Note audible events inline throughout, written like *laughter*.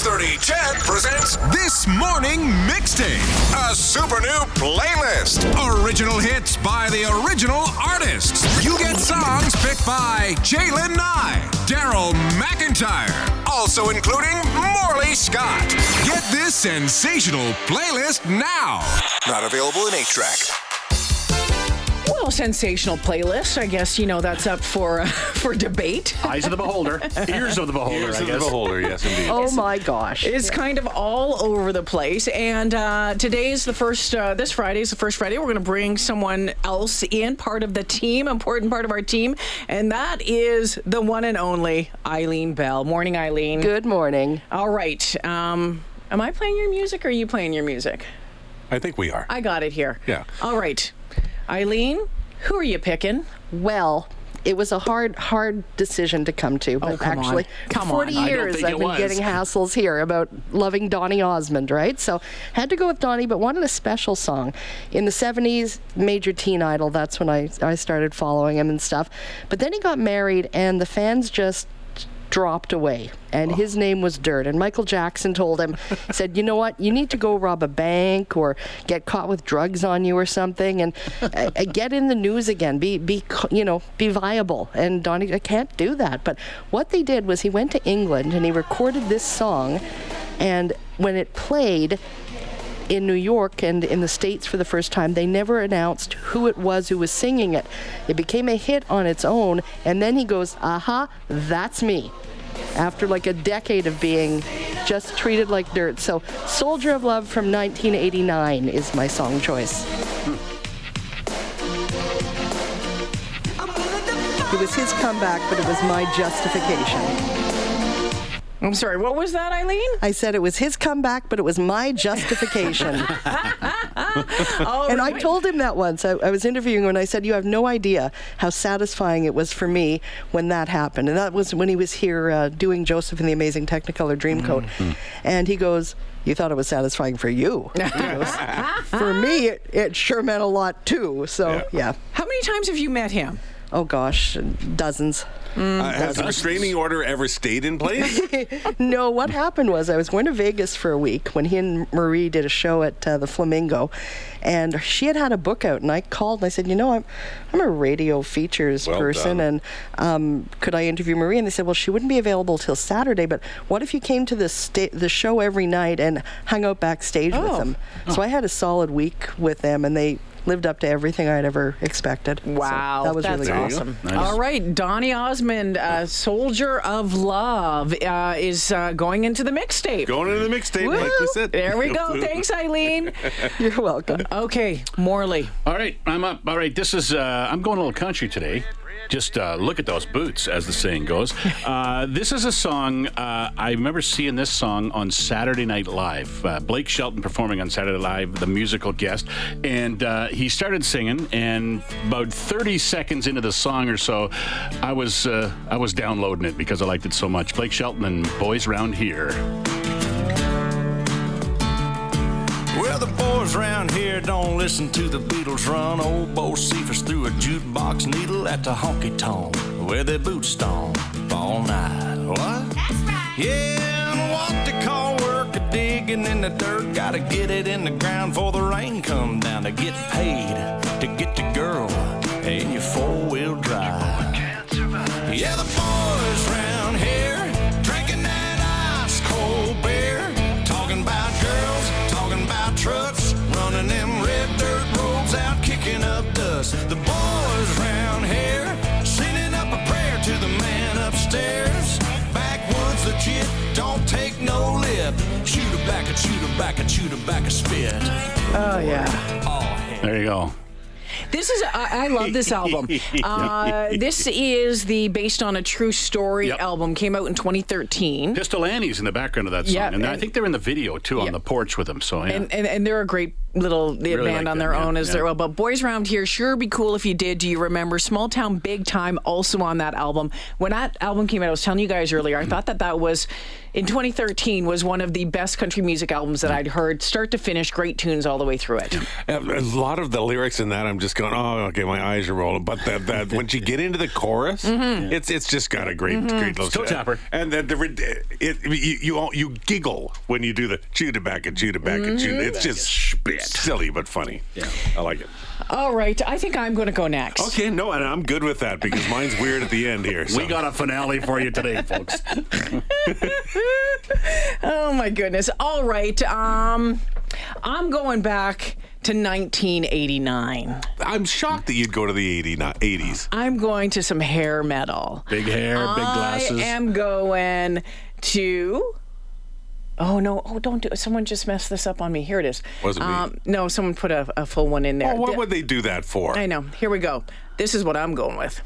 630 CHED presents This Morning Mixtape, a super new playlist. Original hits by the original artists. You get songs picked by J'lyn Nye, Daryl McIntyre, also including Morley Scott. Get this sensational playlist now. Not available in 8 track. Well, sensational playlist. I guess you know that's up for uh, *laughs* for debate. Eyes of the beholder, ears of the beholder, Ears I of the beholder, yes, indeed. Oh my gosh. It's kind of all over the place. And uh, today is the first. Uh, this Friday is the first Friday. We're going to bring someone else in, part of the team, important part of our team, and that is the one and only Eileen Bell. Morning, Eileen. Good morning. All right. Um, am I playing your music or are you playing your music? I think we are. I got it here. Yeah. All right. Eileen, who are you picking? Well, it was a hard, hard decision to come to. But Oh, come on. Come 40 on. Years I've been was. getting hassles here about loving Donny Osmond, right? So had to go with Donny, but wanted a special song. In the 70s, major teen idol. That's when I, I started following him and stuff. But then he got married, and the fans just dropped away and his name was dirt. And michael jackson told him *laughs* said you know what? You need to go rob a bank or get caught with drugs on you or something and uh, uh, *laughs* get in the news again. Be be you know be viable. And Donny i can't do that. But what they did was he went to england and he recorded this song and when it played in New York and in the States for the first time, they never announced who it was who was singing it. It became a hit on its own, and then he goes, Aha, that's me. After like a decade of being just treated like dirt. So, Soldier of Love from 1989 is my song choice. It was his comeback, but it was my justification. I'm sorry, what was that, Eileen? I said it was his comeback, but it was my justification. *laughs* Oh, And I told him that once. I, I was interviewing him and I said, You have no idea how satisfying it was for me when that happened. And that was when he was here uh, doing Joseph and the Amazing Technicolor Dreamcoat. And he goes, You thought it was satisfying for you. *laughs* Goes, for me, it, it sure meant a lot too. So, Yeah. yeah. How many times have you met him? Oh gosh, dozens. Uh, has the restraining order ever stayed in place? *laughs* no, what happened was I was going to Vegas for a week when he and Marie did a show at uh, the Flamingo, and she had had a book out, and I called and I said, you know, I'm I'm a radio features Well person, done. and um, could I interview Marie? And they said, well, she wouldn't be available till Saturday, but what if you came to the sta- the show every night and hung out backstage with Oh. them? So I had a solid week with them, and they lived up to everything I'd ever expected. So Wow, that was that's really awesome. Nice. All right, Donny Osmond, uh, Soldier of Love, uh, is uh, going into the mixtape. Going into the mixtape, like we said. There we *laughs* go. Thanks, Eileen. *laughs* You're welcome. Okay, Morley. All right, I'm up. All right, this is. Uh, I'm going a little country today. Just uh, look at those boots, as the saying goes. Uh, this is a song. Uh, I remember seeing this song on Saturday Night Live. Uh, Blake Shelton performing on Saturday Live, the musical guest, and uh, he started singing. And about 30 seconds into the song or so, I was uh, I was downloading it because I liked it so much. Blake Shelton and Boys Round Here. The round here don't listen to the Beatles run. Old Bocephus threw a jukebox needle at the honky tonk where they boot stomp all night. What? That's right. Yeah, and what they call work a digging in the dirt. Gotta get it in the ground before the rain come down to get paid to get the girl in your four wheel drive. Yeah, the boys Shoot back and shoot her back and shoot her back a spit. Oh, yeah. Oh. There you go. This is, I, I love this album. *laughs* Uh, this is the Based on a True Story Yep. album, came out in 2013. Pistol Annies in the background of that song, Yeah, and, I and- think they're in the video too on the porch with him. So yeah. And, and, and they're a great little the Really band like on them, their yeah, own as yeah. their well. But Boys Around Here sure be cool if you did. Do you remember Small Town Big Time also on that album? When that album came out, I was telling you guys earlier, I thought that that was in 2013 was one of the best country music albums that I'd heard, start to finish, great tunes all the way through it. A a lot of the lyrics in that, I'm just going, oh, okay, my eyes are rolling. But that, that when you get into the chorus, Mm-hmm. it's it's just got a great, great little Toe tapper. And then the, it, you, you all- you giggle when you do the chew tobacco, chew tobacco, chew. Mm-hmm. It's just silly but funny. Yeah, I like it. All right, I think I'm going to go next. Okay, no, and I'm good with that because mine's weird at the end here. So. We got a finale for you today, folks. *laughs* Oh my goodness. All right. Um, I'm going back to 1989. I'm shocked that you'd go to the 80, not 80s. I'm going to some hair metal. Big hair, big glasses. I am going to. Oh no! Oh, don't do it. Someone just messed this up on me. Here it is. Was it me? Um, no, someone put a, a full one in there. Oh, what Th- would they do that for? I know. Here we go. This is what I'm going with.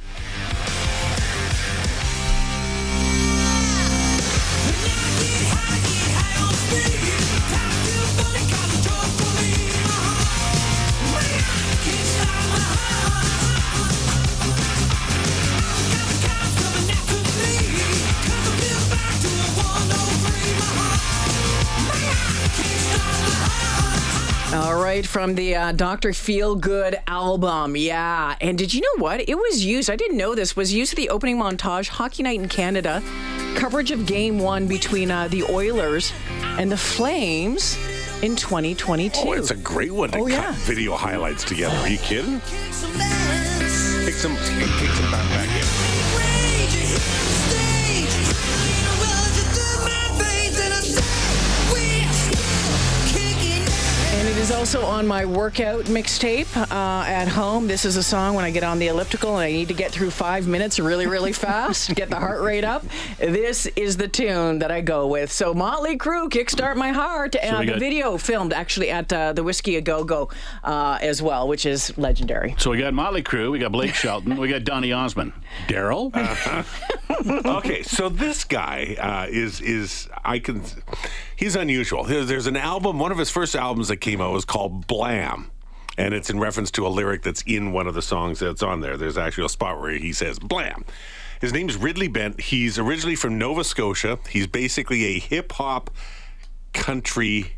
Right, from the uh, Dr. Feelgood album. Yeah. And did you know what? It was used, I didn't know this, was used for the opening montage, Hockey Night in Canada, coverage of game one between uh, the Oilers and the Flames in 2022. Oh, it's a great one to Oh, cut yeah. video highlights together. Are you kidding? Kick some, kick, kick some back back is also on my workout mixtape uh, at home. This is a song when I get on the elliptical and I need to get through five minutes really, really *laughs* fast, get the heart rate up. This is the tune that I go with. So Motley Crue, Kickstart My Heart. And we the got- video filmed actually at uh, the Whisky A Go Go uh, as well, which is legendary. So we got Motley Crue, we got Blake *laughs* Shelton, we got Donny Osmond. Daryl? *laughs* okay, so this guy uh, is is I can he's unusual. There's, an album. One of his first albums that came out was called Blam. And it's in reference to a lyric that's in one of the songs that's on there. There's actually a spot where he says blam. His name's Ridley Bent. He's originally from Nova Scotia. He's basically a hip hop country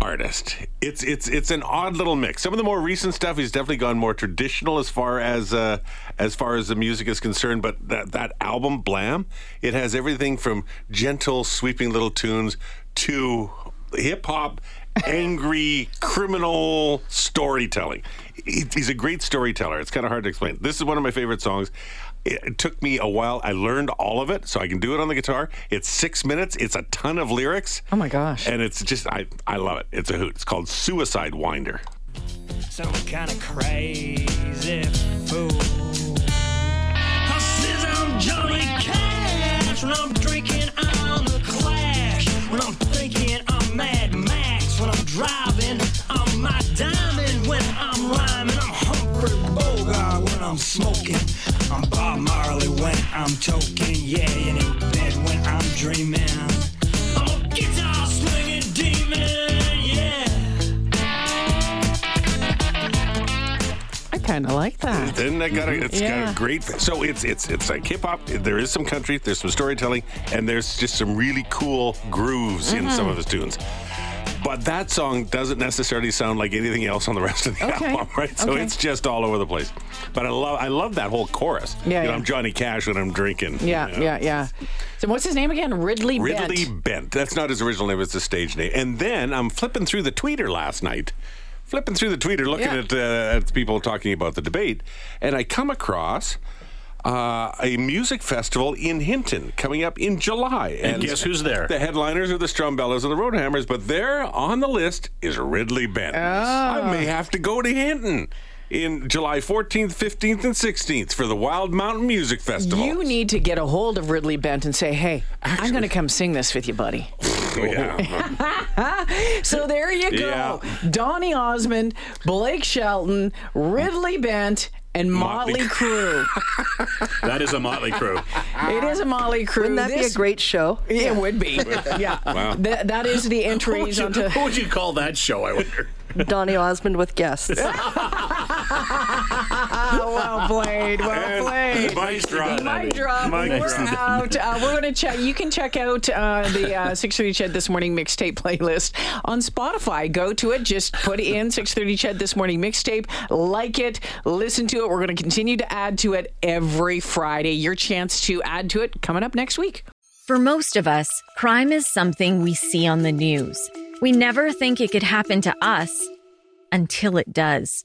artist. It's it's it's an odd little mix. Some of the more recent stuff he's definitely gone more traditional as far as uh, as far as the music is concerned. But that that album Blam, it has everything from gentle, sweeping little tunes to hip hop, angry, criminal storytelling. He- He's a great storyteller. It's kind of hard to explain. This is one of my favorite songs. It it took me a while. I learned all of it, so I can do it on the guitar. It's six minutes. It's a ton of lyrics. Oh my gosh. And it's just, I, I love it. It's a hoot. It's called Suicidewinder. some kind of crazy fool. I says I'm Johnny Cash when I'm drinking on the Clash. When I'm thinking I'm Mad Max. When I'm driving, I'm my diamond. When I'm rhyming, I'm Humphrey Bogart. When I'm smoking, I'm Bob Marley. When I'm toking, yeah, and in bed when I'm dreaming. I'm a guitar swinging demon, yeah. I kind of like that. Then I got a, it's got a great. So it's it's it's like hip hop. There is some country. There's some storytelling, and there's just some really cool grooves in some mm-hmm. of his tunes. But that song doesn't necessarily sound like anything else on the rest of the Okay. *laughs* album, right? So Okay. it's just all over the place. But I love I love that whole chorus. Yeah, You know, yeah. I'm Johnny Cash when I'm drinking. Yeah, you know. yeah, yeah. So what's his name again? Ridley, Ridley Bent. Bent. That's not his original name, it's a stage name. And then I'm flipping through the tweeter last night. Flipping through the tweeter, looking Yeah. at, uh, at people talking about the debate, and I come across uh, a music festival in Hinton coming up in July. And guess who's there? The headliners are the Strumbellas and the Roadhammers, but there on the list is Ridley Bent. I may have to go to Hinton in July 14th, 15th, and 16th for the Wild Mountain Music Festival. You need to get a hold of Ridley Bent and say, "Hey, I'm going to come sing this with you, buddy." *laughs* Oh, yeah. *laughs* So there you go. Yeah. Donny Osmond, Blake Shelton, Ridley Bent, and Motley Motley Crue. *laughs* That is a Motley Crue. it is a Motley Crue. Wouldn't that be a great show? It would be. yeah. Wow. Th- that is the What would, entries you, onto. *laughs* what would you call that show, I wonder? Donny Osmond with guests. *laughs* Oh, *laughs* well played. Well played. Mic drop. Mic drop. Mic we're drop. out. Uh, we're going to check. You can check out uh, the uh, *laughs* 630 Ched This Morning mixtape playlist on Spotify. Go to it. Just put in 630 Ched This Morning mixtape. Like it. Listen to it. We're going to continue to add to it every Friday. Your chance to add to it coming up next week. For most of us, crime is something we see on the news. We never think it could happen to us until it does.